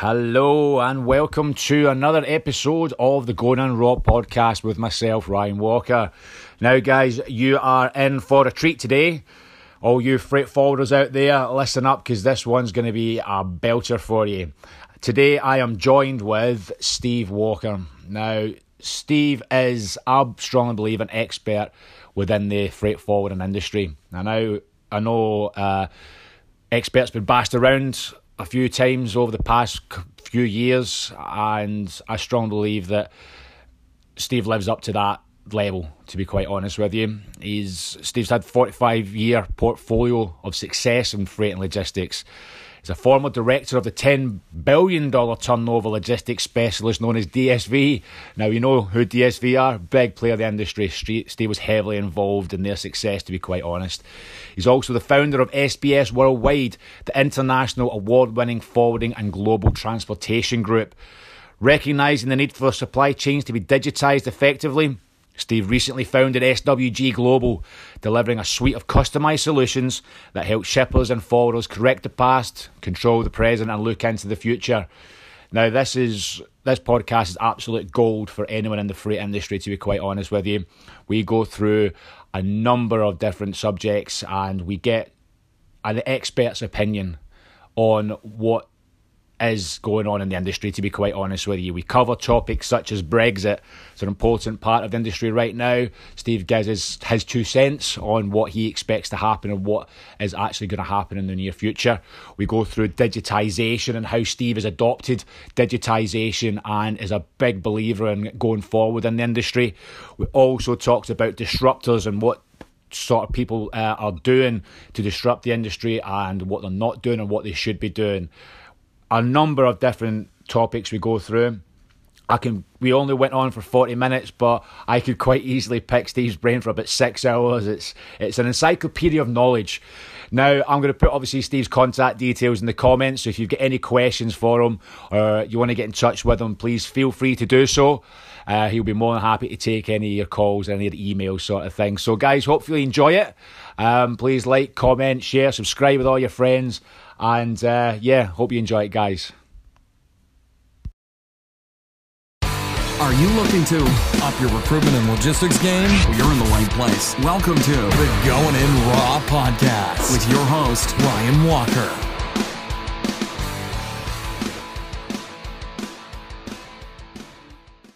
Hello and welcome to another episode of the Going On Raw podcast with myself, Ryan Walker. Now, guys, you are in for a treat today. All you freight forwarders out there, listen up because this one's going to be a belter for you. Today, I am joined with Steve Walker. Now, Steve is, I strongly believe, an expert within the freight forwarding industry. I know, I know, uh, experts been bashed around a few times over the past few years, and I strongly believe that Steve lives up to that level. To be quite honest with you, he's Steve's had forty five year portfolio of success in freight and logistics. He's a former director of the $10 billion turnover logistics specialist known as DSV. Now, you know who DSV are, big player of the industry. Steve was heavily involved in their success, to be quite honest. He's also the founder of SBS Worldwide, the international award winning forwarding and global transportation group. Recognising the need for supply chains to be digitised effectively, Steve recently founded SWG Global, delivering a suite of customised solutions that help shippers and forwarders correct the past, control the present, and look into the future. Now, this is this podcast is absolute gold for anyone in the freight industry. To be quite honest with you, we go through a number of different subjects and we get an expert's opinion on what is going on in the industry, to be quite honest with you. We cover topics such as Brexit. It's an important part of the industry right now. Steve gives his, his two cents on what he expects to happen and what is actually going to happen in the near future. We go through digitisation and how Steve has adopted digitisation and is a big believer in going forward in the industry. We also talked about disruptors and what sort of people uh, are doing to disrupt the industry and what they're not doing and what they should be doing a number of different topics we go through. I can. We only went on for forty minutes, but I could quite easily pick Steve's brain for about six hours. It's it's an encyclopedia of knowledge. Now I'm going to put obviously Steve's contact details in the comments. So if you've got any questions for him or you want to get in touch with him, please feel free to do so. Uh, he'll be more than happy to take any of your calls, any of the emails, sort of thing. So guys, hopefully you enjoy it. Um, please like, comment, share, subscribe with all your friends. And uh, yeah, hope you enjoy it, guys. Are you looking to up your recruitment and logistics game? Well, you're in the right place. Welcome to the Going In Raw podcast with your host, Ryan Walker.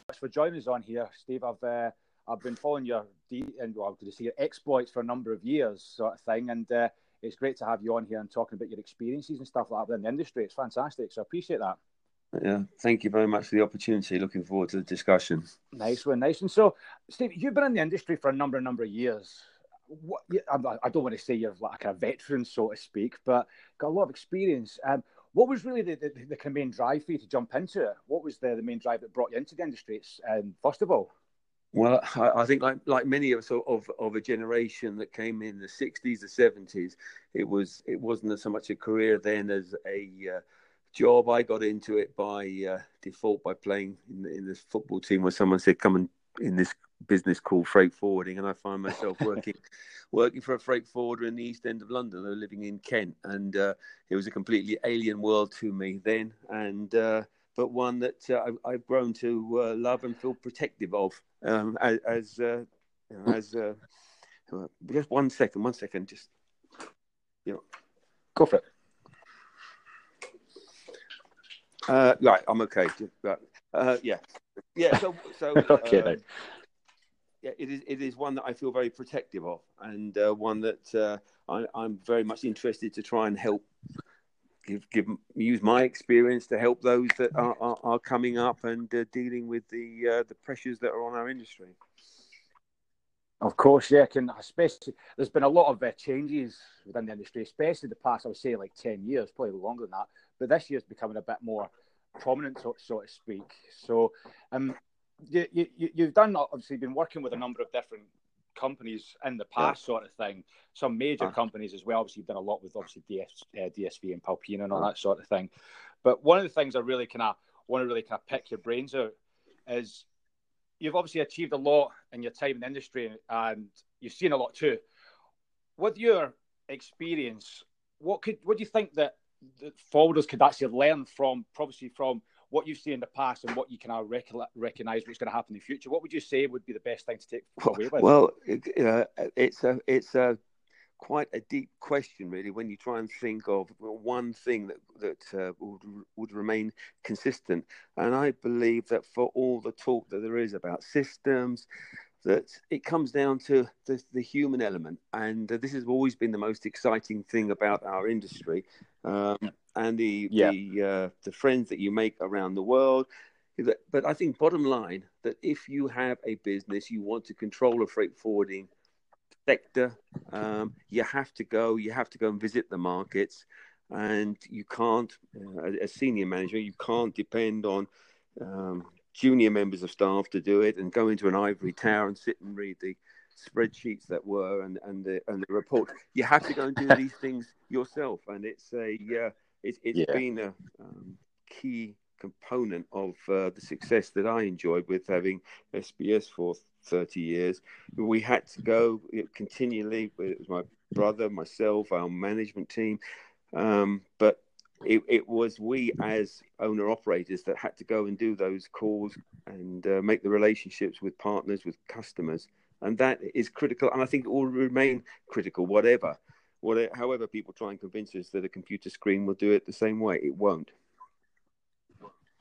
Thanks for joining us on here, Steve. I've uh, I've been following your de- and well, to see your exploits for a number of years, sort of thing, and uh, it's great to have you on here and talking about your experiences and stuff like that within the industry. It's fantastic. So I appreciate that. Yeah, thank you very much for the opportunity. Looking forward to the discussion. Nice one, nice one. So, Steve, you've been in the industry for a number, number of years. What, I don't want to say you're like a veteran, so to speak, but got a lot of experience. Um, what was really the, the, the, main drive for you to jump into it? What was the, the main drive that brought you into the industry? Um, first of all, well, I, think like like many of us of of a generation that came in the '60s, the '70s, it was it wasn't so much a career then as a uh, job. I got into it by uh, default by playing in, in this football team where someone said, "Come and in this business called freight forwarding," and I find myself working working for a freight forwarder in the East End of London. I was living in Kent, and uh, it was a completely alien world to me then, and uh, but one that uh, I've grown to uh, love and feel protective of. Um, as as, uh, as uh, just one second, one second, just you know, go for it. Uh, right, I'm okay. Right. Uh, yeah, yeah. So, so okay. Um, yeah, it is. It is one that I feel very protective of, and uh, one that uh, I, I'm very much interested to try and help give, give use my experience to help those that are, are, are coming up and uh, dealing with the uh, the pressures that are on our industry. Of course, yeah. Can especially there's been a lot of uh, changes within the industry, especially the past I would say like ten years, probably longer than that. But this year's becoming a bit more prominent, so, so to speak. So, um, you, you you've done obviously been working with a number of different companies in the past, sort of thing. Some major companies as well. Obviously, you've done a lot with obviously DS, uh, DSV and Panalpina and all that sort of thing. But one of the things I really kind of want to really kind of pick your brains out is you've obviously achieved a lot in your time in the industry and you've seen a lot too. With your experience, what could what do you think that forwarders could actually learn from, probably from what you've seen in the past and what you can now recognise what's going to happen in the future. What would you say would be the best thing to take away with? Well, uh, it's a it's a quite a deep question, really, when you try and think of one thing that that uh, would would remain consistent. And I believe that for all the talk that there is about systems, that it comes down to the, the human element, and uh, this has always been the most exciting thing about our industry, um, and the yeah. the uh, the friends that you make around the world. But I think bottom line that if you have a business, you want to control a freight forwarding sector, um, you have to go. You have to go and visit the markets, and you can't, uh, as senior manager, you can't depend on um, junior members of staff to do it and go into an ivory tower and sit and read the spreadsheets that were and and the and the report. You have to go and do these things yourself, and it's a uh, it's it's yeah. been a um, key component of uh, the success that I enjoyed with having SBS for 30 years. We had to go continually. It was my brother, myself, our management team, um, but it, it, was we as owner operators that had to go and do those calls and uh, make the relationships with partners, with customers, and that is critical. And I think it will remain critical, whatever, whatever, however people try and convince us that a computer screen will do it the same way. It won't.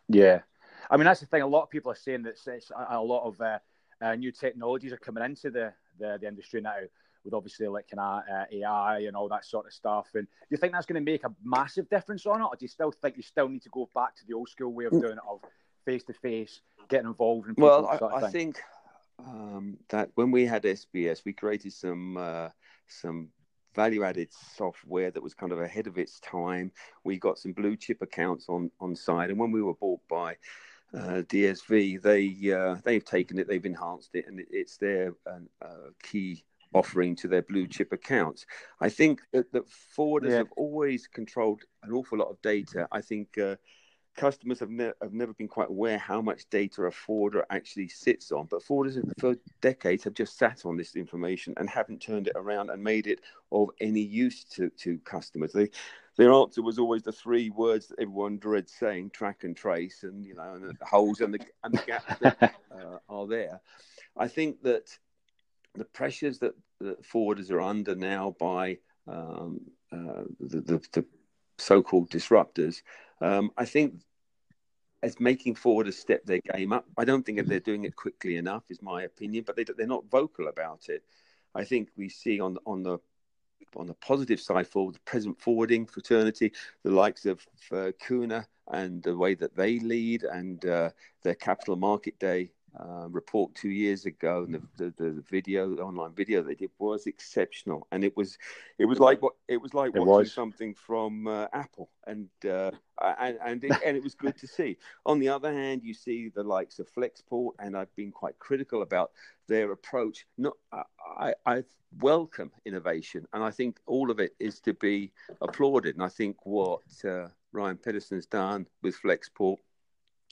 Yeah, I mean that's the thing. A lot of people are saying that it's a lot of uh, uh, new technologies are coming into the, the, the industry now with obviously like of uh, AI and all that sort of stuff. And do you think that's going to make a massive difference on it, or do you still think you still need to go back to the old school way of doing it, of face to face, getting involved in? Well, I, I think um, that when we had SBS, we created some uh, some value added software that was kind of ahead of its time. We got some blue chip accounts on on side, and when we were bought by uh, DSV, they uh, they've taken it, they've enhanced it, and it's their uh, key offering to their blue chip accounts. I think that, that forwarders yeah. have always controlled an awful lot of data. I think uh, customers have, ne- have never been quite aware how much data a forwarder actually sits on. But forwarders for decades have just sat on this information and haven't turned it around and made it of any use to, to customers. They, their answer was always the three words that everyone dreads saying: track and trace, and you know, and the holes and the and the gaps that uh, are there. I think that the pressures that, that forwarders are under now by um, uh, the, the, the so-called disruptors, um, I think as making forwarders step their game up. I don't think they're doing it quickly enough, is my opinion, but they, they're not vocal about it. I think we see on on the on the positive side for the present forwarding fraternity, the likes of uh, Kuehne and the way that they lead and uh, their capital market day uh, report two years ago, and the, the, the, video, the online video they did was exceptional, and it was it was like what it was like it watching was. something from uh, Apple, and uh, and and it, and it was good to see. On the other hand, you see the likes of Flexport, and I've been quite critical about their approach. Not I, I welcome innovation, and I think all of it is to be applauded. And I think what uh, Ryan Petersen's done with Flexport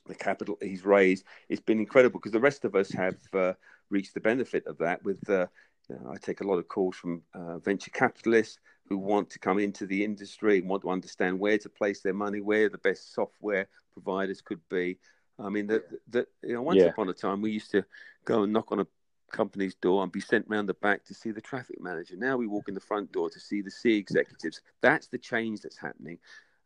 the capital he's raised. It's been incredible because the rest of us have uh, reached the benefit of that. With uh, you know, I take a lot of calls from uh, venture capitalists who want to come into the industry and want to understand where to place their money, where the best software providers could be. I mean, that that you know, once yeah. upon a time we used to go and knock on a company's door and be sent round the back to see the traffic manager. Now we walk in the front door to see the C executives. That's the change that's happening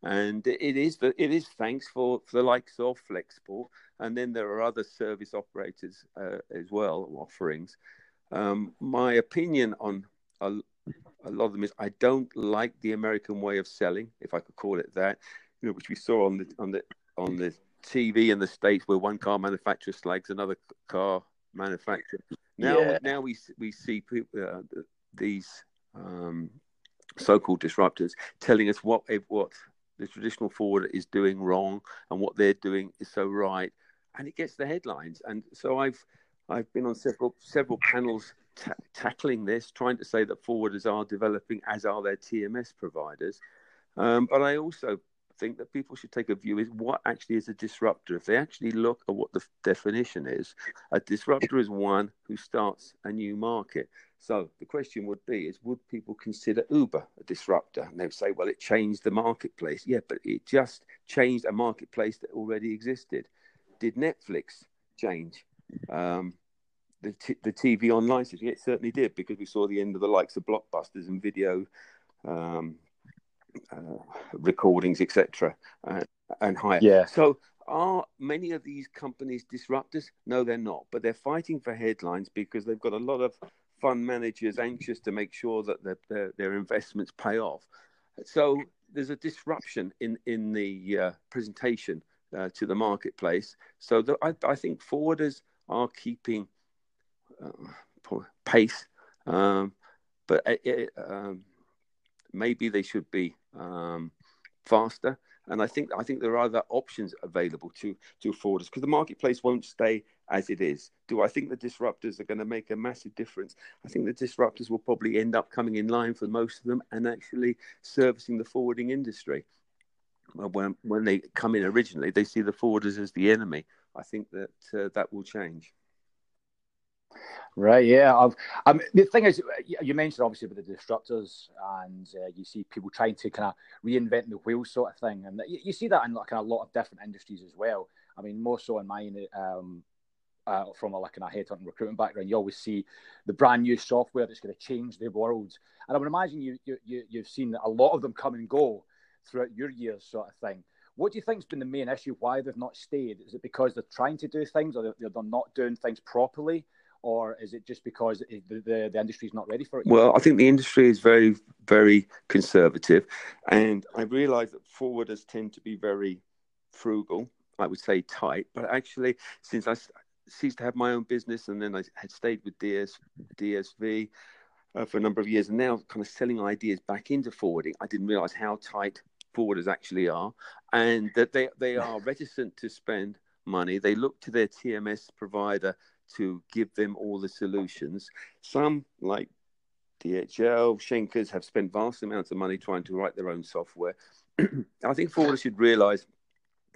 and it is the, it is thanks for, for the likes of Flexport, and then there are other service operators uh, as well offerings. Um, my opinion on a, a, lot of them is I don't like the American way of selling, if I could call it that, you know, which we saw on the on the on the TV in the states where one car manufacturer slags another car manufacturer. Now yeah. now we we see people, uh, these um, so-called disruptors telling us what what the traditional forwarder is doing wrong and what they're doing is so right, and it gets the headlines. And so I've I've been on several several panels tackling this, trying to say that forwarders are developing, as are their TMS providers. Um, but I also think that people should take a view is what actually is a disruptor. If they actually look at what the definition is, a disruptor is one who starts a new market. So the question would be: Is would people consider Uber a disruptor? And they would say, "Well, it changed the marketplace." Yeah, but it just changed a marketplace that already existed. Did Netflix change um, the t- the TV online system? It certainly did because we saw the end of the likes of blockbusters and video um, recordings, etc., uh, and higher. Yeah. So are many of these companies disruptors? No, they're not. But they're fighting for headlines because they've got a lot of fund managers anxious to make sure that their, their, their investments pay off. So there's a disruption in in the uh, presentation uh, to the marketplace. So the, I, I, think forwarders are keeping uh, pace, um, but it, um, maybe they should be um, faster. And I think I think there are other options available to to forwarders because the marketplace won't stay as it is. Do I think the disruptors are going to make a massive difference? I think the disruptors will probably end up coming in line for most of them and actually servicing the forwarding industry. When when they come in originally, they see the forwarders as the enemy. I think that uh, that will change. Right. Yeah. I've, mean, the thing is, you mentioned obviously with the disruptors, and uh, you see people trying to kind of reinvent the wheel, sort of thing, and you, you see that in like a lot of different industries as well. I mean, more so in mine, um, uh, from a like a headhunting recruitment background, you always see the brand new software that's going to change the world. And I would imagine you, you, you you've seen a lot of them come and go throughout your years, sort of thing. What do you think's been the main issue? Why they've not stayed? Is it because they're trying to do things, or they're, they're not doing things properly? Or is it just because the, the, the industry is not ready for it? Well, I think the industry is very, very conservative. And I realize that forwarders tend to be very frugal, I would say tight. But actually, since I ceased to have my own business and then I had stayed with DS, DSV uh, for a number of years and now kind of selling ideas back into forwarding, I didn't realize how tight forwarders actually are and that they, they are reticent to spend money. They look to their TMS provider to give them all the solutions. Some, like DHL, Schenker's, have spent vast amounts of money trying to write their own software. I think forwarders should realize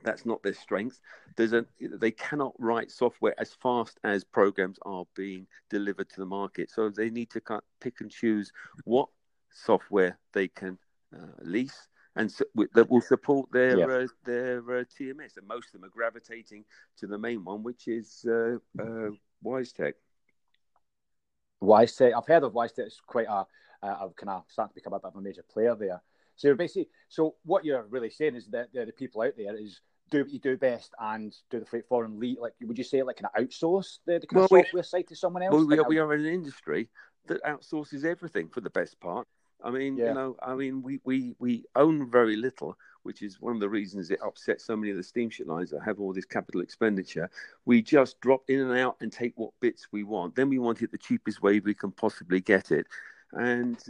that's not their strength. There's a, they cannot write software as fast as programs are being delivered to the market. So they need to cut, pick and choose what software they can uh, lease and so, that will support their yeah. uh, their uh, TMS. And most of them are gravitating to the main one, which is uh, uh WiseTech. WiseTech. I've heard of WiseTech. It's quite a, a, kind of starting to become a bit of a major player there. So basically, so what you're really saying is that the people out there is do what you do best and do the freight forwarding lead. Like, would you say like kind of outsource the, the kind well, of software we, side to someone else? Well, we, like, are, we are an industry that outsources everything for the best part. I mean, yeah. you know, I mean, we, we, we own very little, which is one of the reasons it upsets so many of the steamship lines that have all this capital expenditure. We just drop in and out and take what bits we want. Then we want it the cheapest way we can possibly get it, and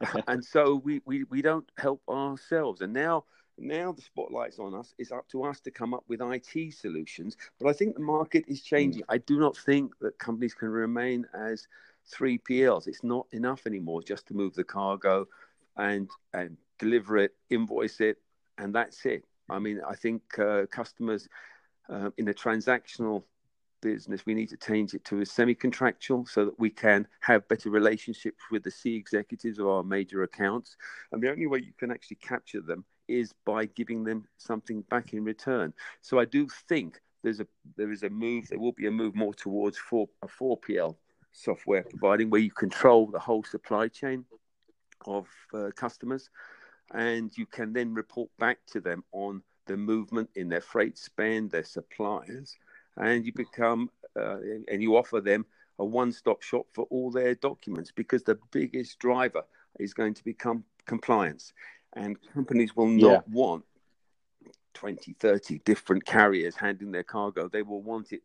and so we, we we don't help ourselves. And now now the spotlight's on us. It's up to us to come up with IT solutions. But I think the market is changing. Mm. I do not think that companies can remain as 3PLs. It's not enough anymore just to move the cargo and and deliver it, invoice it, and that's it. I mean, I think uh, customers uh, in a transactional business, we need to change it to a semi-contractual so that we can have better relationships with the C executives of our major accounts. And the only way you can actually capture them is by giving them something back in return. So I do think there's a there is a move. There will be a move more towards four, a 4PL software providing where you control the whole supply chain of uh, customers and you can then report back to them on the movement in their freight spend their suppliers and you become uh, and you offer them a one-stop shop for all their documents because the biggest driver is going to become compliance and companies will not yeah. want 20 30 different carriers handling their cargo they will want it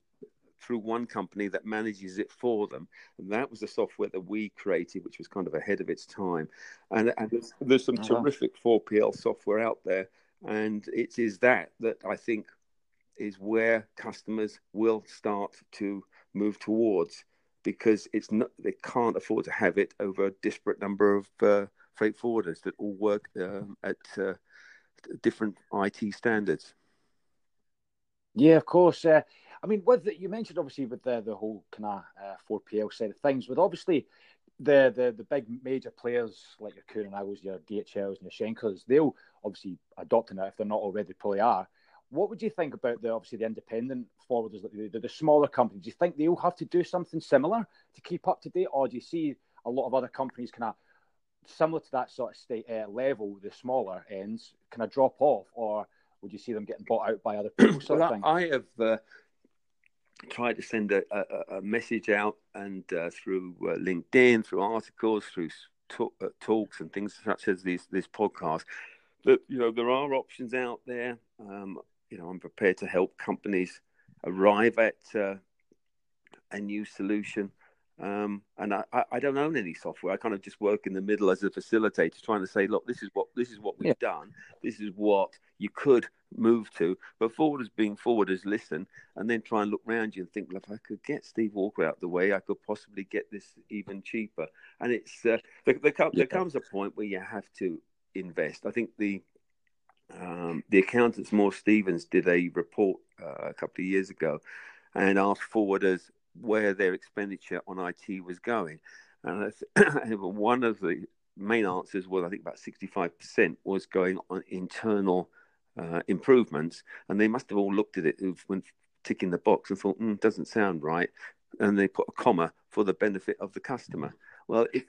through one company that manages it for them. And that was the software that we created, which was kind of ahead of its time. And, and there's, there's, some uh-huh. terrific 4PL software out there. And it is that that I think is where customers will start to move towards because it's not they can't afford to have it over a disparate number of uh, freight forwarders that all work uh, at uh, different IT standards. Yeah, of course. Uh, I mean, with the, you mentioned obviously with the the whole kind of uh, 4PL side of things, with obviously the, the the big major players like your Kuehne your DHLs, and your Schenkers, they'll obviously adopting it if they're not already probably are. What would you think about the obviously the independent forwarders, the, the, the smaller companies? Do you think they'll have to do something similar to keep up to date, or do you see a lot of other companies kind of similar to that sort of state uh, level, the smaller ends kind of drop off, or would you see them getting bought out by other people? Sort well, of I have uh, tried to send a, a, a message out and uh, through uh, LinkedIn, through articles, through uh, talks and things such as this this podcast. That you know there are options out there. Um, you know, I'm prepared to help companies arrive at uh, a new solution. Um, and I, I, don't own any software. I kind of just work in the middle as a facilitator, trying to say, look, this is what this is what we've yeah. done. This is what you could move to. But forwarders being forwarders, listen, and then try and look around you and think, look, if I could get Steve Walker out the way, I could possibly get this even cheaper. And it's uh, there, there, yeah. there comes a point where you have to invest. I think the um, the accountants, Moore Stevens, did a report uh, a couple of years ago and asked forwarders where their expenditure on IT was going. And one of the main answers was, I think, about 65% was going on internal uh, improvements. And they must have all looked at it when ticking the box and thought, mm, doesn't sound right. And they put a comma for the benefit of the customer. Well, it,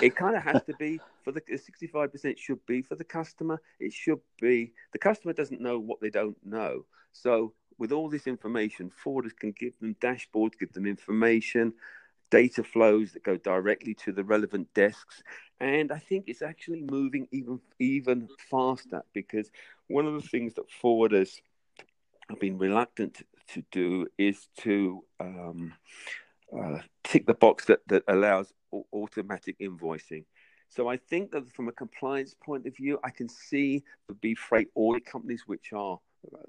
it kind of has to be for the 65% should be for the customer. It should be the customer doesn't know what they don't know. So with all this information, forwarders can give them dashboards, give them information, data flows that go directly to the relevant desks. And I think it's actually moving even even faster because one of the things that forwarders have been reluctant to do is to um, uh, tick the box that, that allows automatic invoicing. So I think that from a compliance point of view, I can see the B freight audit companies, which are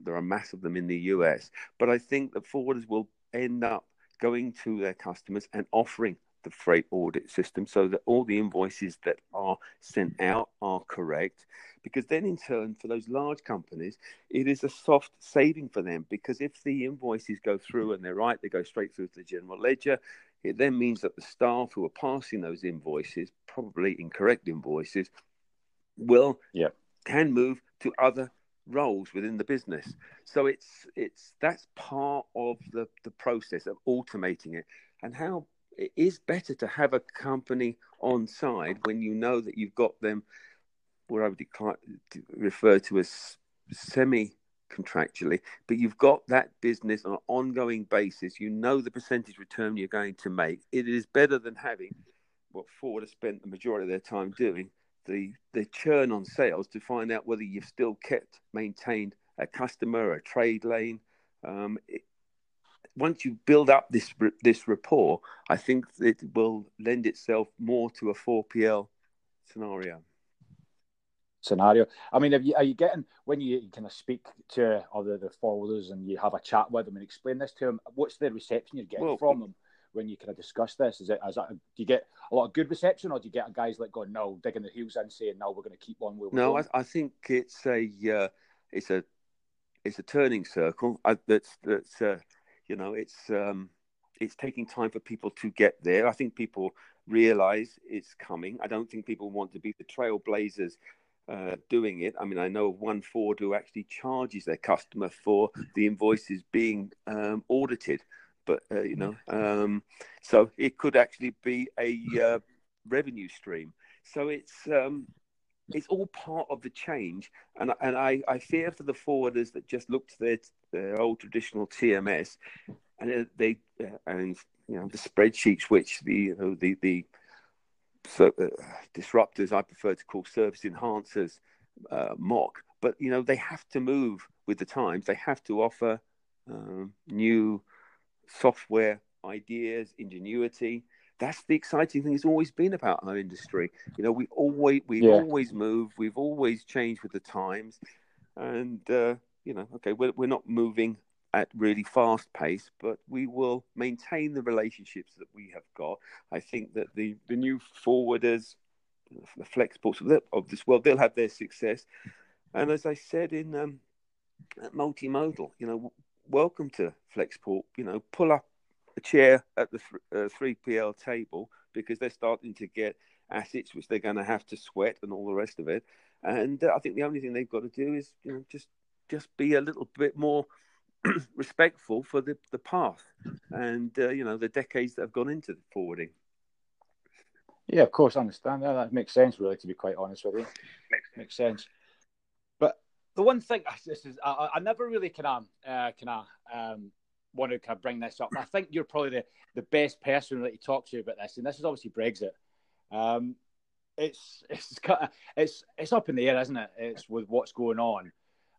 there are a mass of them in the US. But I think that forwarders will end up going to their customers and offering the freight audit system so that all the invoices that are sent out are correct. Because then, in turn, for those large companies, it is a soft saving for them. Because if the invoices go through and they're right, they go straight through to the general ledger. It then means that the staff who are passing those invoices, probably incorrect invoices, will yeah. can move to other roles within the business. So it's it's that's part of the the process of automating it and how it is better to have a company on side when you know that you've got them what I would refer to as semi contractually, but you've got that business on an ongoing basis. You know the percentage return you're going to make. It is better than having what Ford has spent the majority of their time doing, the the churn on sales to find out whether you've still kept maintained a customer, a trade lane. Um, it, once you build up this this rapport, I think it will lend itself more to a 4PL scenario. Scenario. I mean, you, are you getting when you kind of speak to other the forwarders and you have a chat with them and explain this to them? What's the reception you're getting well, from them? When you kind of discuss this? Is it as do you get a lot of good reception, or do you get guys like going no, digging their heels in, saying no, we're going to keep on where No, I, I, think it's a uh, it's a it's a turning circle. I, that's that's uh, you know it's um, it's taking time for people to get there. I think people realize it's coming. I don't think people want to be the trailblazers uh, doing it. I mean, I know of one Ford who actually charges their customer for the invoices being um, audited but uh, you know, um, so it could actually be a uh, revenue stream. So it's um, it's all part of the change, and and I, I fear for the forwarders that just look to their their old traditional TMS, and they uh, and you know the spreadsheets which the you know, the the so, uh, disruptors I prefer to call service enhancers uh, mock, but you know they have to move with the times. They have to offer um, new software ideas, ingenuity. That's the exciting thing. It's always been about our industry. You know, we always we've yeah. always moved. We've always changed with the times, and uh, you know, okay, we're we're not moving at really fast pace, but we will maintain the relationships that we have got. I think that the the new forwarders, the Flexports of this world, they'll have their success. And as I said in um, multimodal, you know, welcome to Flexport. You know, pull up a chair at the th- uh, 3PL table, because they're starting to get assets which they're going to have to sweat and all the rest of it. And uh, I think the only thing they've got to do is you know just just be a little bit more respectful for the, the path and uh, you know the decades that have gone into forwarding. Yeah, of course, I understand that. That makes sense, really. To be quite honest with you, makes, makes sense. The one thing, this is, I, I never really can, um, uh, can I, um, want to kind of bring this up. I think you're probably the, the best person that you talk to about this, and this is obviously Brexit. Um, it's it's kind of, it's it's up in the air, isn't it? It's with what's going on.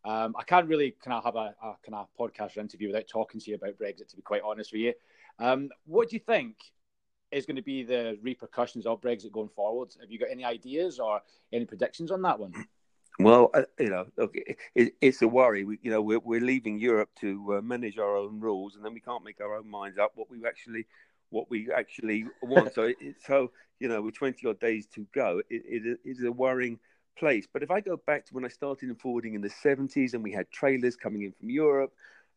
Um, I can't really kind of have a, a kind of podcast or interview without talking to you about Brexit. To be quite honest with you, um, what do you think is going to be the repercussions of Brexit going forward? Have you got any ideas or any predictions on that one? Well, uh, you know, look, it, it's a worry. We, you know, we're, we're leaving Europe to uh, manage our own rules, and then we can't make our own minds up what we actually what we actually want. so, it, so you know, with twenty odd days to go, it, it is a worrying place. But if I go back to when I started in forwarding in the 70s and we had trailers coming in from Europe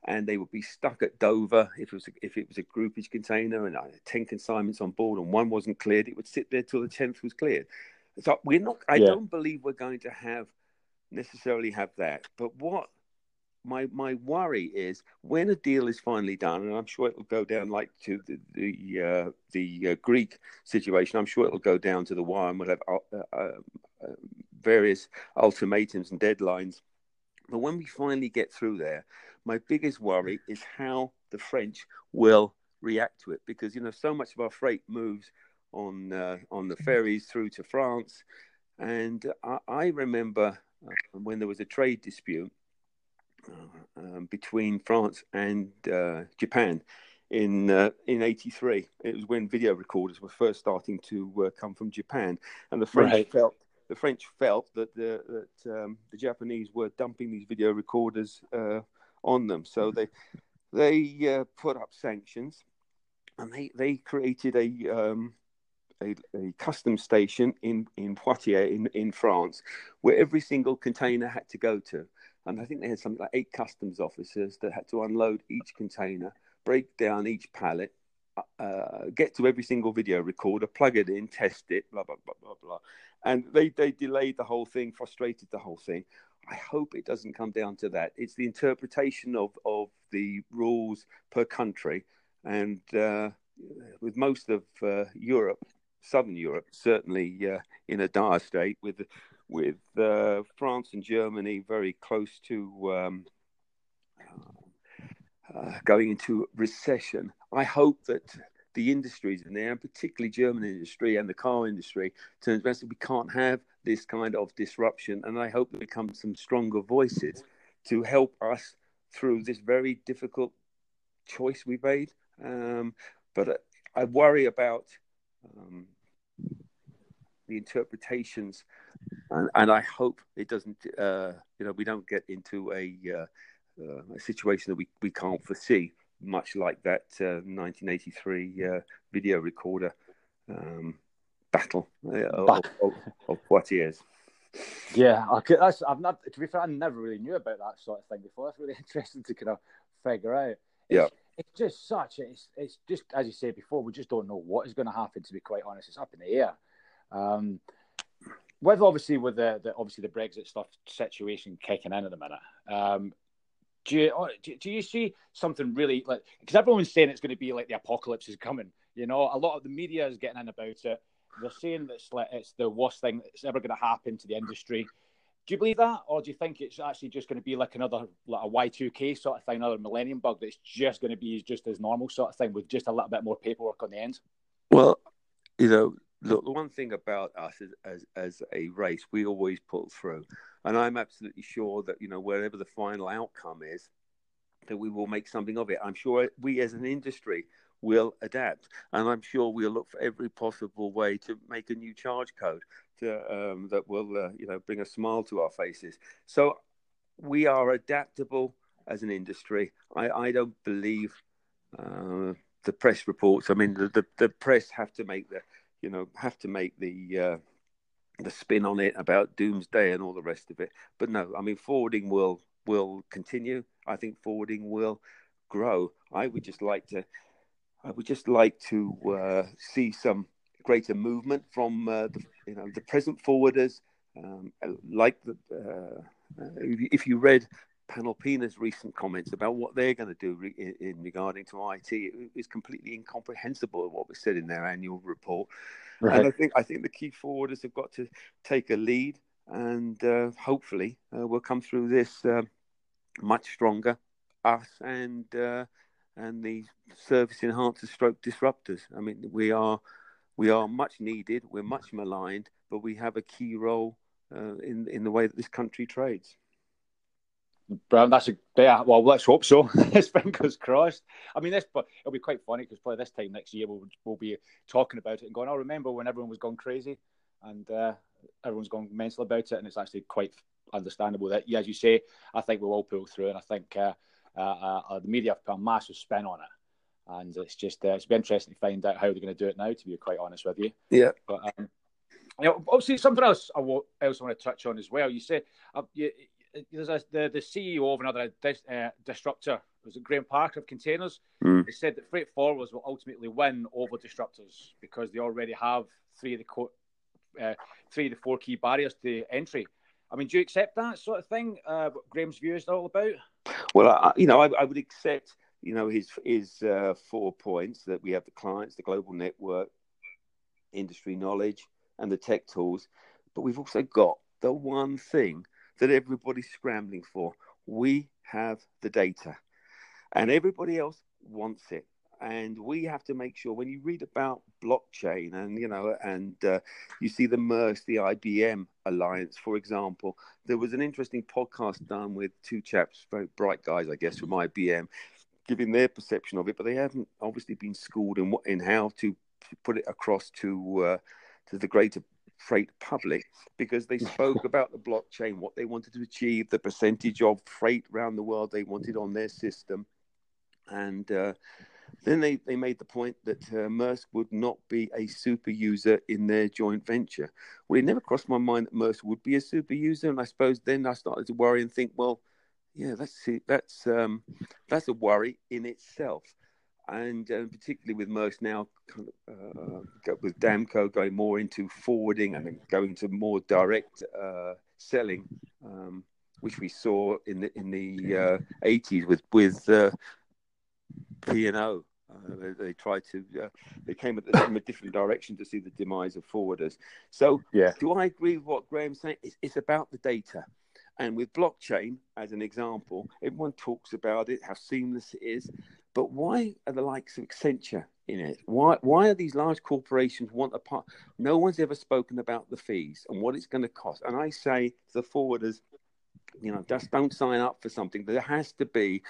and they would be stuck at Dover if it was a, if it was a groupage container and I had 10 consignments on board and one wasn't cleared, it would sit there till the 10th was cleared. So we're not, I yeah. don't believe we're going to have necessarily have that. But what my my worry is when a deal is finally done, and I'm sure it will go down like to the the, uh, the uh, Greek situation. I'm sure it will go down to the wire, and we'll have uh, uh, uh various ultimatums and deadlines. But when we finally get through there, my biggest worry is how the French will react to it, because you know so much of our freight moves on uh, on the ferries through to France, and I, I remember when there was a trade dispute uh, um, between France and uh, Japan in uh, in '83. It was when video recorders were first starting to uh, come from Japan, and the French right. felt the French felt that the that um, the Japanese were dumping these video recorders uh, on them. So they they uh, put up sanctions, and they they created a um, a, a custom station in in Poitiers in in France, where every single container had to go to and I think they had something like eight customs officers that had to unload each container, break down each pallet, uh, uh, get to every single video recorder, plug it in, test it, blah blah blah blah blah, and they they delayed the whole thing, frustrated the whole thing. I hope it doesn't come down to that. It's the interpretation of of the rules per country, and uh, with most of uh, Europe, Southern Europe, certainly uh, in a dire state with with uh, France and Germany very close to um, uh, going into recession. I hope that the industries in there, and particularly German industry and the car industry, turns around we can't have this kind of disruption. And I hope there become some stronger voices to help us through this very difficult choice we made. Um, but I worry about um, the interpretations, and, and, I hope it doesn't. Uh, you know, we don't get into a, uh, uh, a situation that we, we can't foresee, much like that 1983 uh, uh, video recorder um, battle uh, of, of, of Poitiers. Yeah, okay, that's, I've not. To be fair, I never really knew about that sort of thing before. That's really interesting to kind of figure out. It's, yeah, it's just such. It's it's just as you said before. We just don't know what is going to happen. To be quite honest, it's up in the air. Um, with obviously with the, the, obviously the Brexit stuff situation kicking in at the minute. Um, do you oh, do you see something really like because everyone's saying it's going to be like the apocalypse is coming? You know, a lot of the media is getting in about it. They're saying that it's, like, it's the worst thing that's ever going to happen to the industry. Do you believe that, or do you think it's actually just going to be like another like a Y two K sort of thing, another Millennium Bug that's just going to be just as normal sort of thing with just a little bit more paperwork on the end? Well, you know, look, the one thing about us as, as, as a race, we always pull through, and I'm absolutely sure that you know wherever the final outcome is, that we will make something of it. I'm sure we as an industry will adapt, and I'm sure we'll look for every possible way to make a new charge code to, um, that will uh, you know bring a smile to our faces. So we are adaptable as an industry. I, I don't believe. Uh, the press reports. I mean, the, the, the press have to make the you know, have to make the uh, the spin on it about doomsday and all the rest of it. But no, I mean, forwarding will will continue. I think forwarding will grow. I would just like to, I would just like to uh, see some greater movement from uh, the, you know the present forwarders, um, like the, uh, if you read Panalpina's recent comments about what they're going to do re- in, in, regarding to IT, IT is completely incomprehensible. What was said in their annual report, right. and I think I think the key forwarders have got to take a lead, and uh, hopefully uh, we'll come through this uh, much stronger. Us and uh, and the service enhancers, stroke disruptors. I mean, we are we are much needed. We're much maligned, but we have a key role uh, in in the way that this country trades. Brown, that's a yeah. Well, let's hope so. Fingers crossed. I mean, this, but it'll be quite funny because probably this time next year we'll we'll be talking about it and going. I oh, remember when everyone was going crazy, and uh, everyone's going mental about it, and it's actually quite understandable that, yeah, as you say, I think we'll all pull through, and I think uh the media have put a massive spin on it and it's just uh, it's been interesting to find out how they're going to do it now. To be quite honest with you, yeah. But um, you know, obviously something else I also want to touch on as well. You said uh, you, there's a, the the CEO of another dis, uh, disruptor was it Graham Parker of Kontainers. Mm. He said that freight forwarders will ultimately win over disruptors because they already have three of the co- uh, three of the four key barriers to entry. I mean, do you accept that sort of thing? Uh, what Graham's view is all about? Well, I, you know, I, I would accept you know his his uh, four points that we have the clients, the global network, industry knowledge, and the tech tools, but we've also got the one thing that everybody's scrambling for. We have the data, and everybody else wants it. And we have to make sure when you read about blockchain and you know and uh, you see the Maersk, the IBM alliance, for example, there was an interesting podcast done with two chaps, very bright guys, I guess, from IBM, giving their perception of it, but they haven't obviously been schooled in what in how to put it across to uh, to the greater freight public because they spoke about the blockchain, what they wanted to achieve, the percentage of freight around the world they wanted on their system, and uh, then they, they made the point that uh, Maersk would not be a super user in their joint venture. Well, it never crossed my mind that Maersk would be a super user, and I suppose then I started to worry and think, well yeah, that's that's um, that's a worry in itself, and uh, particularly with Maersk now, kind of, uh, with Damco going more into forwarding and going to more direct uh, selling, um, which we saw in the in the 80s uh, with with uh, P and O. Uh, they, they, tried to. Uh, they came at from a different direction to see the demise of forwarders. So, yeah. do I agree with what Graham's saying? It's, it's about the data. And with blockchain, as an example, everyone talks about it, how seamless it is. But why are the likes of Accenture in it? Why why are these large corporations want a part? No one's ever spoken about the fees and what it's going to cost. And I say to the forwarders, you know, just don't sign up for something. There has to be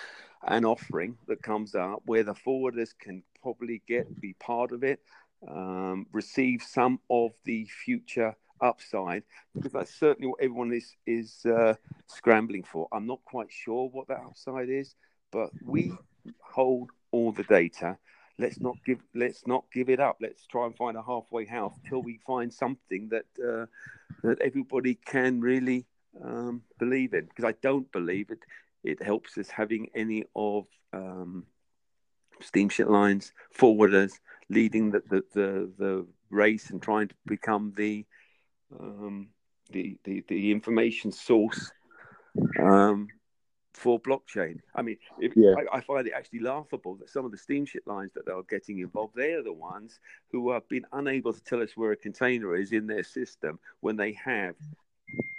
an offering that comes up where the forwarders can probably get be part of it, um, receive some of the future upside because that's certainly what everyone is is uh, scrambling for. I'm not quite sure what that upside is, but we hold all the data. Let's not give let's not give it up. Let's try and find a halfway house till we find something that uh, that everybody can really um, believe in. Because I don't believe it. It helps us having any of um, steamship lines, forwarders leading the, the, the, the race and trying to become the um, the, the, the information source um, for blockchain. I mean, if, yeah. I, I, find it actually laughable that some of the steamship lines that are getting involved, they are the ones who have been unable to tell us where a container is in their system when they have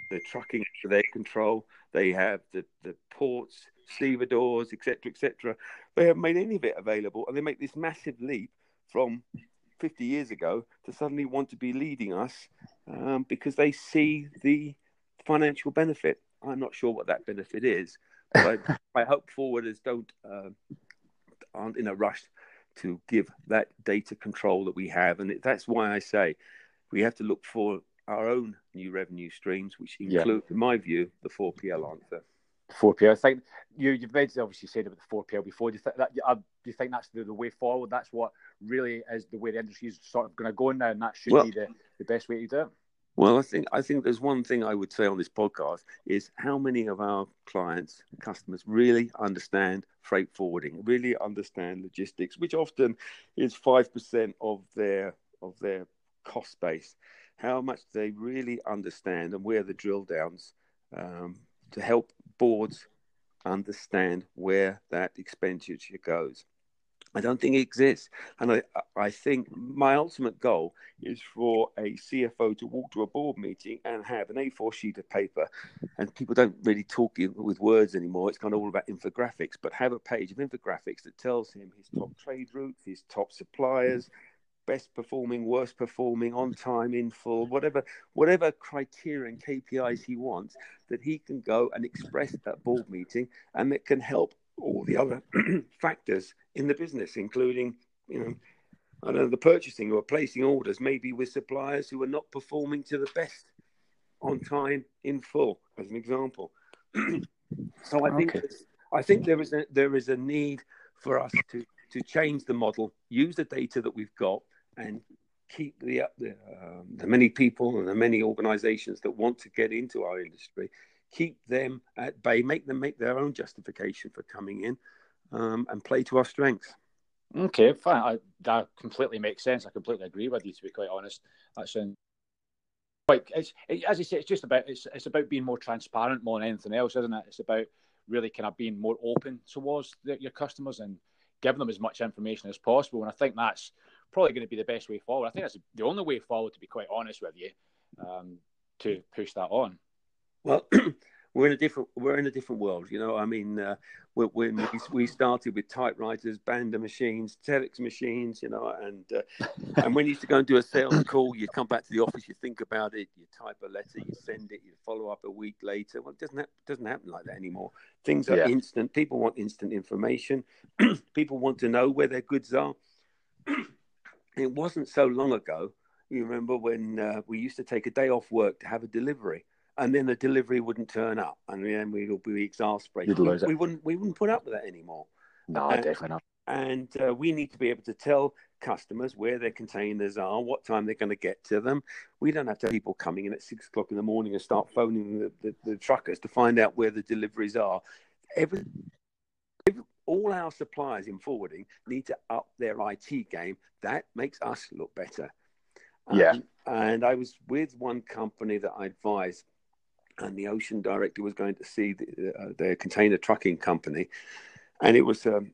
the trucking for their control, they have the, the ports, stevedores, etc., etc. They haven't made any of it available, and they make this massive leap from 50 years ago to suddenly want to be leading us um, because they see the financial benefit. I'm not sure what that benefit is, but I, I, hope forwarders don't uh, aren't in a rush to give that data control that we have, and that's why I say we have to look for our own new revenue streams, which include, yeah. in my view, the 4PL answer. 4PL. I think you, you've obviously said about the 4PL before. Do you think that? Uh, do you think that's the, the, way forward? That's what really is the way the industry is sort of going to go now, and that should well, be the, the best way to do it. Well, I think I think there's one thing I would say on this podcast is how many of our clients, customers, really understand freight forwarding, really understand logistics, which often is five percent of their of their cost base, how much they really understand, and where the drill downs um, to help boards understand where that expenditure goes. I don't think it exists. And I, I think my ultimate goal is for a CFO to walk to a board meeting and have an A4 sheet of paper. And people don't really talk with words anymore. It's kind of all about infographics, but have a page of infographics that tells him his top trade routes, his top suppliers, best performing, worst performing, on time, in full, whatever, whatever criteria and KPIs he wants, that he can go and express at that board meeting, and that can help all the other factors in the business, including, you know, I don't know, the purchasing or placing orders, maybe with suppliers who are not performing to the best on time in full, as an example. so I think okay. I think there is a there is a need for us to to change the model, use the data that we've got, and keep the the, uh, the many people and the many organisations that want to get into our industry keep them at bay, make them make their own justification for coming in, um, and play to our strengths. Okay, fine. I, that completely makes sense. I completely agree with you. To be quite honest, that sounds quite. It's it, as you say, it's just about it's it's about being more transparent more than anything else, isn't it? It's about really kind of being more open towards the, your customers and giving them as much information as possible. And I think that's probably going to be the best way forward. I think that's the only way forward, to be quite honest with you, um, to push that on. Well, we're in a different we're in a different world. You know, I mean, uh, when we, we started with typewriters, Banda machines, telex machines, you know, and uh, and when you used to go and do a sales call, you'd come back to the office, you think about it, you type a letter, you send it, you follow up a week later. Well, it doesn't doesn't happen like that anymore. Things are yeah. instant. People want instant information. People want to know where their goods are. it wasn't so long ago. You remember when uh, we used to take a day off work to have a delivery and then the delivery wouldn't turn up, and then we'd all be exasperated. We, we, wouldn't we wouldn't put up with that anymore. No, and, definitely not. And uh, we need to be able to tell customers where their containers are, what time they're going to get to them. We don't have to have people coming in at six o'clock in the morning and start phoning the, the, the truckers to find out where the deliveries are. Every, all our suppliers in forwarding need to up their IT game. That makes us look better. Yeah. Um, and I was with one company that I advised and the ocean director was going to see the, uh, their container trucking company, and it was um,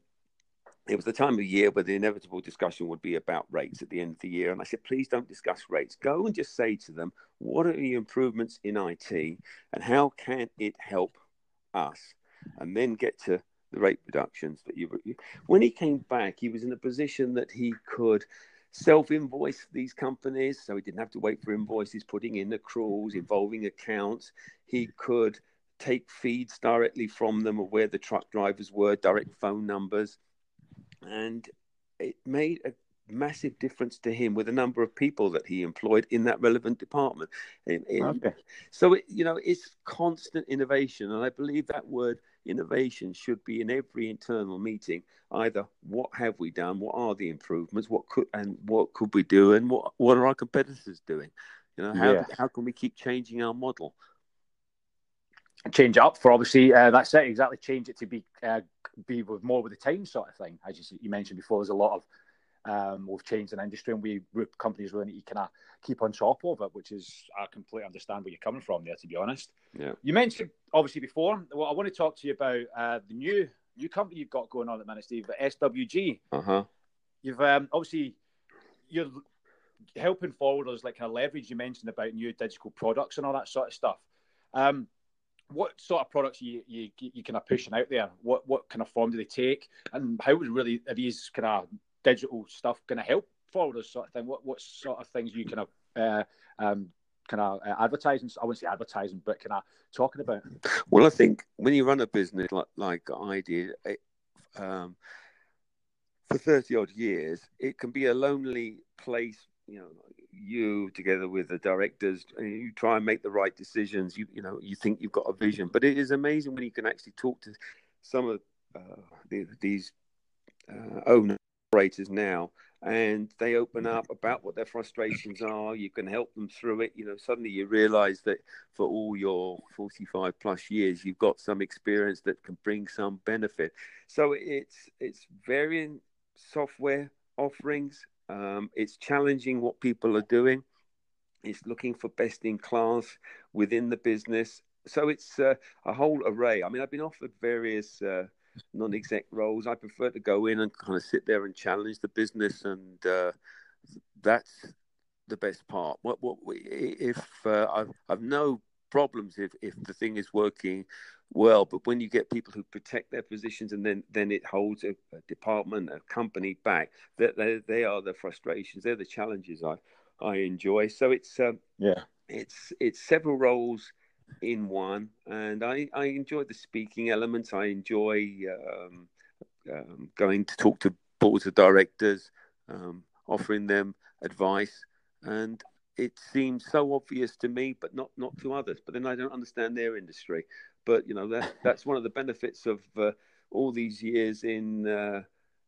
it was the time of year where the inevitable discussion would be about rates at the end of the year. And I said, please don't discuss rates. Go and just say to them, what are the improvements in IT, and how can it help us, and then get to the rate reductions that you. When he came back, he was in a position that he could self invoice these companies, so he didn't have to wait for invoices, putting in accruals, involving accounts. He could take feeds directly from them of where the truck drivers were, direct phone numbers. And it made a massive difference to him with a number of people that he employed in that relevant department. In, in, okay. So, it, you know, it's constant innovation. And I believe that word innovation should be in every internal meeting. Either what have we done, what are the improvements, what could and what could we do, and what what are our competitors doing? You know, how how can we keep changing our model? Change up for obviously uh, that's it exactly. Change it to be uh, be with more with the time sort of thing. As you, you mentioned before, there's a lot of um, we've changed an industry and we companies really need to kind of keep on top of it, which is I completely understand where you're coming from there. To be honest, yeah. You mentioned obviously before. Well, I want to talk to you about uh, the new new company you've got going on at the minute, Steve, SWG. Uh huh. You've um, obviously you're helping forwarders like a leverage. You mentioned about new digital products and all that sort of stuff. Um, what sort of products you you you kind of pushing out there? What what kind of form do they take, and how would really are these kind of digital stuff going to help forwarders sort of thing? What what sort of things you of uh, um, kind of uh, advertising? I wouldn't say advertising, but kind of talking about. Well, I think when you run a business like like I did. It, um, for 30 odd years, it can be a lonely place you know you together with the directors you try and make the right decisions you you know you think you've got a vision but it is amazing when you can actually talk to some of uh, the, these uh, owners operators now and they open up about what their frustrations are. You can help them through it. You know suddenly you realize that for all your 45 plus years you've got some experience that can bring some benefit. So it's it's varying software offerings. Um, it's challenging what people are doing. It's looking for best in class within the business. So it's uh, a whole array. I mean, I've been offered various uh, non-exec roles. I prefer to go in and kind of sit there and challenge the business, and uh, that's the best part. What, what if uh, I've, I've no problems if, if the thing is working well, but when you get people who protect their positions and then then it holds a, a department, a company back, that they, they are the frustrations, they're the challenges I I enjoy. So it's um, yeah, it's it's several roles in one, and I I enjoy the speaking elements. I enjoy um, um, going to talk to boards of directors, um, offering them advice, and it seems so obvious to me, but not not to others. But then I don't understand their industry. But you know that that's one of the benefits of uh, all these years in uh,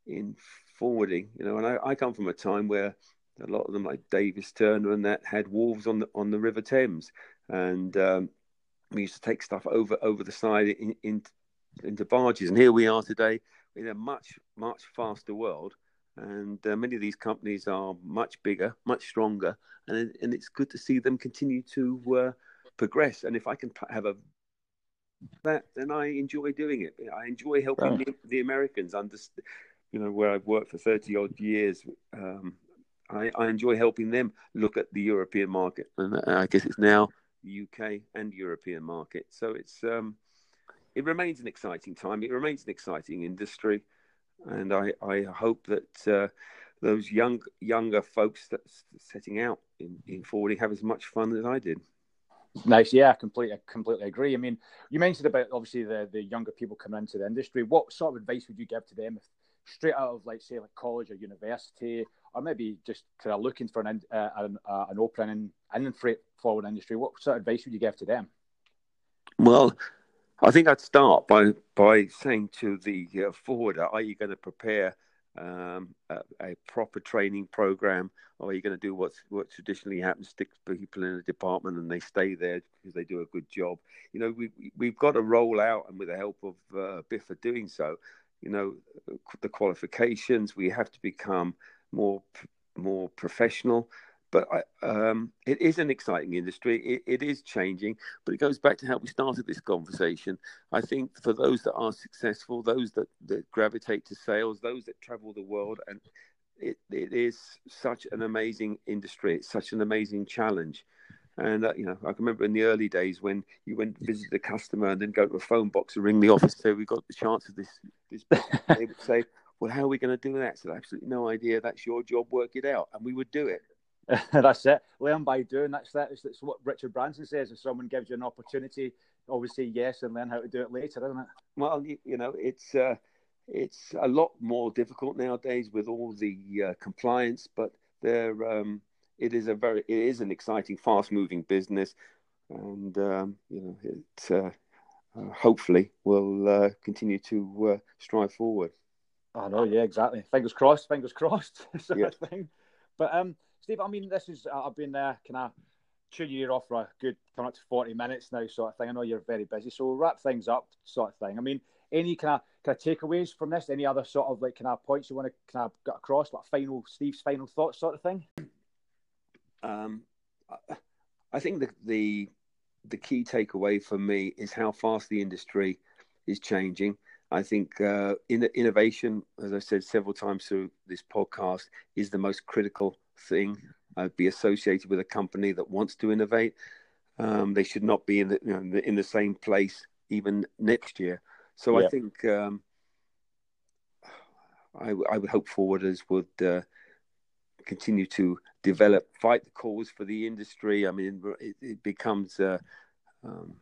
in forwarding. You know, and I, I come from a time where a lot of them, like Davis Turner and that, had wolves on the on the River Thames, and um, we used to take stuff over over the side in, in, into barges. And here we are today in a much much faster world, and uh, many of these companies are much bigger, much stronger, and and it's good to see them continue to uh, progress. And if I can have a that, then I enjoy doing it. I enjoy helping right. the, the, Americans understand. You know, where I've worked for thirty odd years, um, I, I, enjoy helping them look at the European market, and I guess it's now UK and European market. So it's um, it remains an exciting time. It remains an exciting industry, and I, I hope that uh, those young younger folks that's setting out in, in forwarding have as much fun as I did. Nice, yeah, I completely, I completely agree. I mean, you mentioned about obviously the the younger people coming into the industry. What sort of advice would you give to them if straight out of like say like college or university, or maybe just kind of looking for an uh, an, uh, an opening in the freight forward industry? What sort of advice would you give to them? Well, I think I'd start by by saying to the uh, forwarder, are you going to prepare um, a, a, proper training program, or are you going to do what's what traditionally happens? Stick people in a department and they stay there because they do a good job. You know, we we've got to roll out, and with the help of uh, BIFA doing so, you know, the qualifications. We have to become more more professional. But I, um, it is an exciting industry. It, it is changing, but it goes back to how we started this conversation. I think for those that are successful, those that, that gravitate to sales, those that travel the world, and it, it is such an amazing industry. It's such an amazing challenge. And uh, you know, I can remember in the early days when you went to visit a customer and then go to a phone box and ring the office So we got the chance of this. This they would say, "Well, how are we going to do that?" I said, "Absolutely no idea. That's your job. Work it out." And we would do it. that's it. Learn by doing. That's that. That's what Richard Branson says. If someone gives you an opportunity, always say yes and learn how to do it later, isn't it? Well, you, you know, it's uh, it's a lot more difficult nowadays with all the uh, compliance, but there. Um, it is a very it is an exciting, fast moving business, and um, you know it uh, uh, hopefully will uh, continue to uh, strive forward. I know, yeah, exactly. Fingers crossed, fingers crossed, sort yeah. of thing. But um, Steve, I mean, this is I've been there. Can I tune you off for a good coming up to forty minutes now, sort of thing. I know you're very busy, so we'll wrap things up, sort of thing. I mean, any kind of kind of takeaways from this? Any other sort of like kind of points you want to kind of get across, like final Steve's final thoughts, sort of thing? Um, I think the, the the key takeaway for me is how fast the industry is changing. I think uh, in, innovation, as I said several times through this podcast, is the most critical thing. I'd be associated with a company that wants to innovate. Um, they should not be in the, you know, in the, in the same place even next year. So yeah. I think um, I, I, would hope forwarders would uh, continue to develop, fight the cause for the industry. I mean, it, it becomes. Uh, um,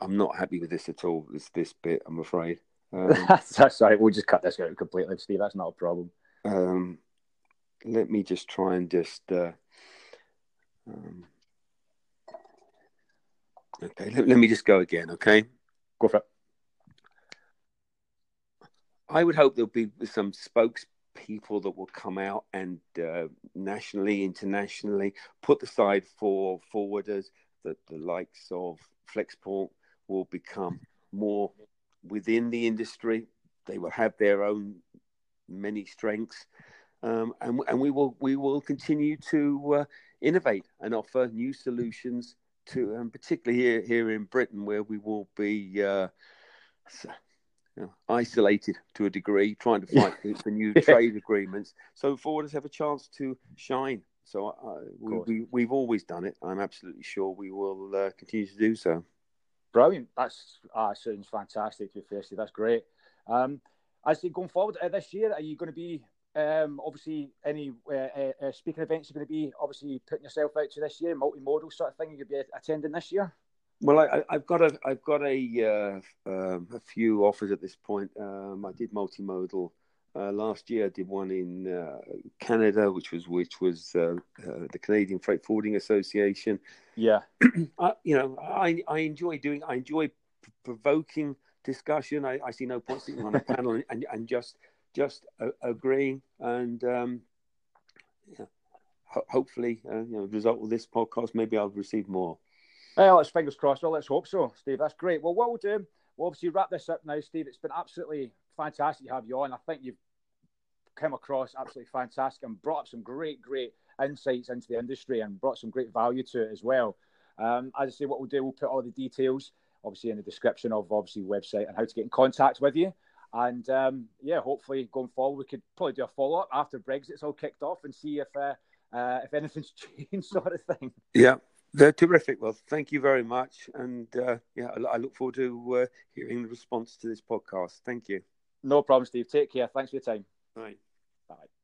I'm not happy with this at all. This this bit, I'm afraid. Um, Sorry, we'll just cut this out completely, Steve. That's not a problem. Um, let me just try and just. Uh, um, okay, let, let me just go again. Okay, go for it. I would hope there'll be some spokes people that will come out and uh, nationally, internationally, put the side for forwarders that the likes of Flexport will become more within the industry. They will have their own many strengths. Um, and and we will we will continue to uh, innovate and offer new solutions to, um, particularly here here in Britain, where we will be. Uh, you know, isolated to a degree, trying to fight for new trade agreements. So forwarders have a chance to shine. So uh, we, we, have always done it. I'm absolutely sure we will uh, continue to do so. Brilliant. That's uh, sounds fantastic. To be fair, that's great. Um, as you going forward uh, this year, are you going to be um, obviously any uh, uh, uh speaking events? You're going to be obviously putting yourself out to this year, multimodal sort of thing. You'll be attending this year. Well, I, have got a I've got a uh, um, a few offers at this point. Um, I did multimodal uh, last year. I did one in uh, Canada, which was which was uh, uh, the Canadian Freight Forwarding Association. Yeah, I, you know, I I enjoy doing. I enjoy p- provoking discussion. I, I, see no point sitting on a panel and, and just just agreeing and um, yeah, ho- hopefully, uh, you know, result of this podcast, maybe I'll receive more. Well, let's fingers crossed. Well, let's hope so, Steve. That's great. Well, what we'll do, we'll obviously wrap this up now, Steve. It's been absolutely fantastic to have you on. I think you've come across absolutely fantastic and brought up some great, great insights into the industry and brought some great value to it as well. Um, as I say, what we'll do, we'll put all the details obviously in the description of obviously website and how to get in contact with you. And um, yeah, hopefully going forward, we could probably do a follow up after Brexit's all kicked off and see if uh, uh, if anything's changed, sort of thing. Yeah, they're terrific. Well, thank you very much, and uh, yeah, I look forward to uh, hearing the response to this podcast. Thank you. No problem, Steve. Take care. Thanks for your time. Bye. Bye.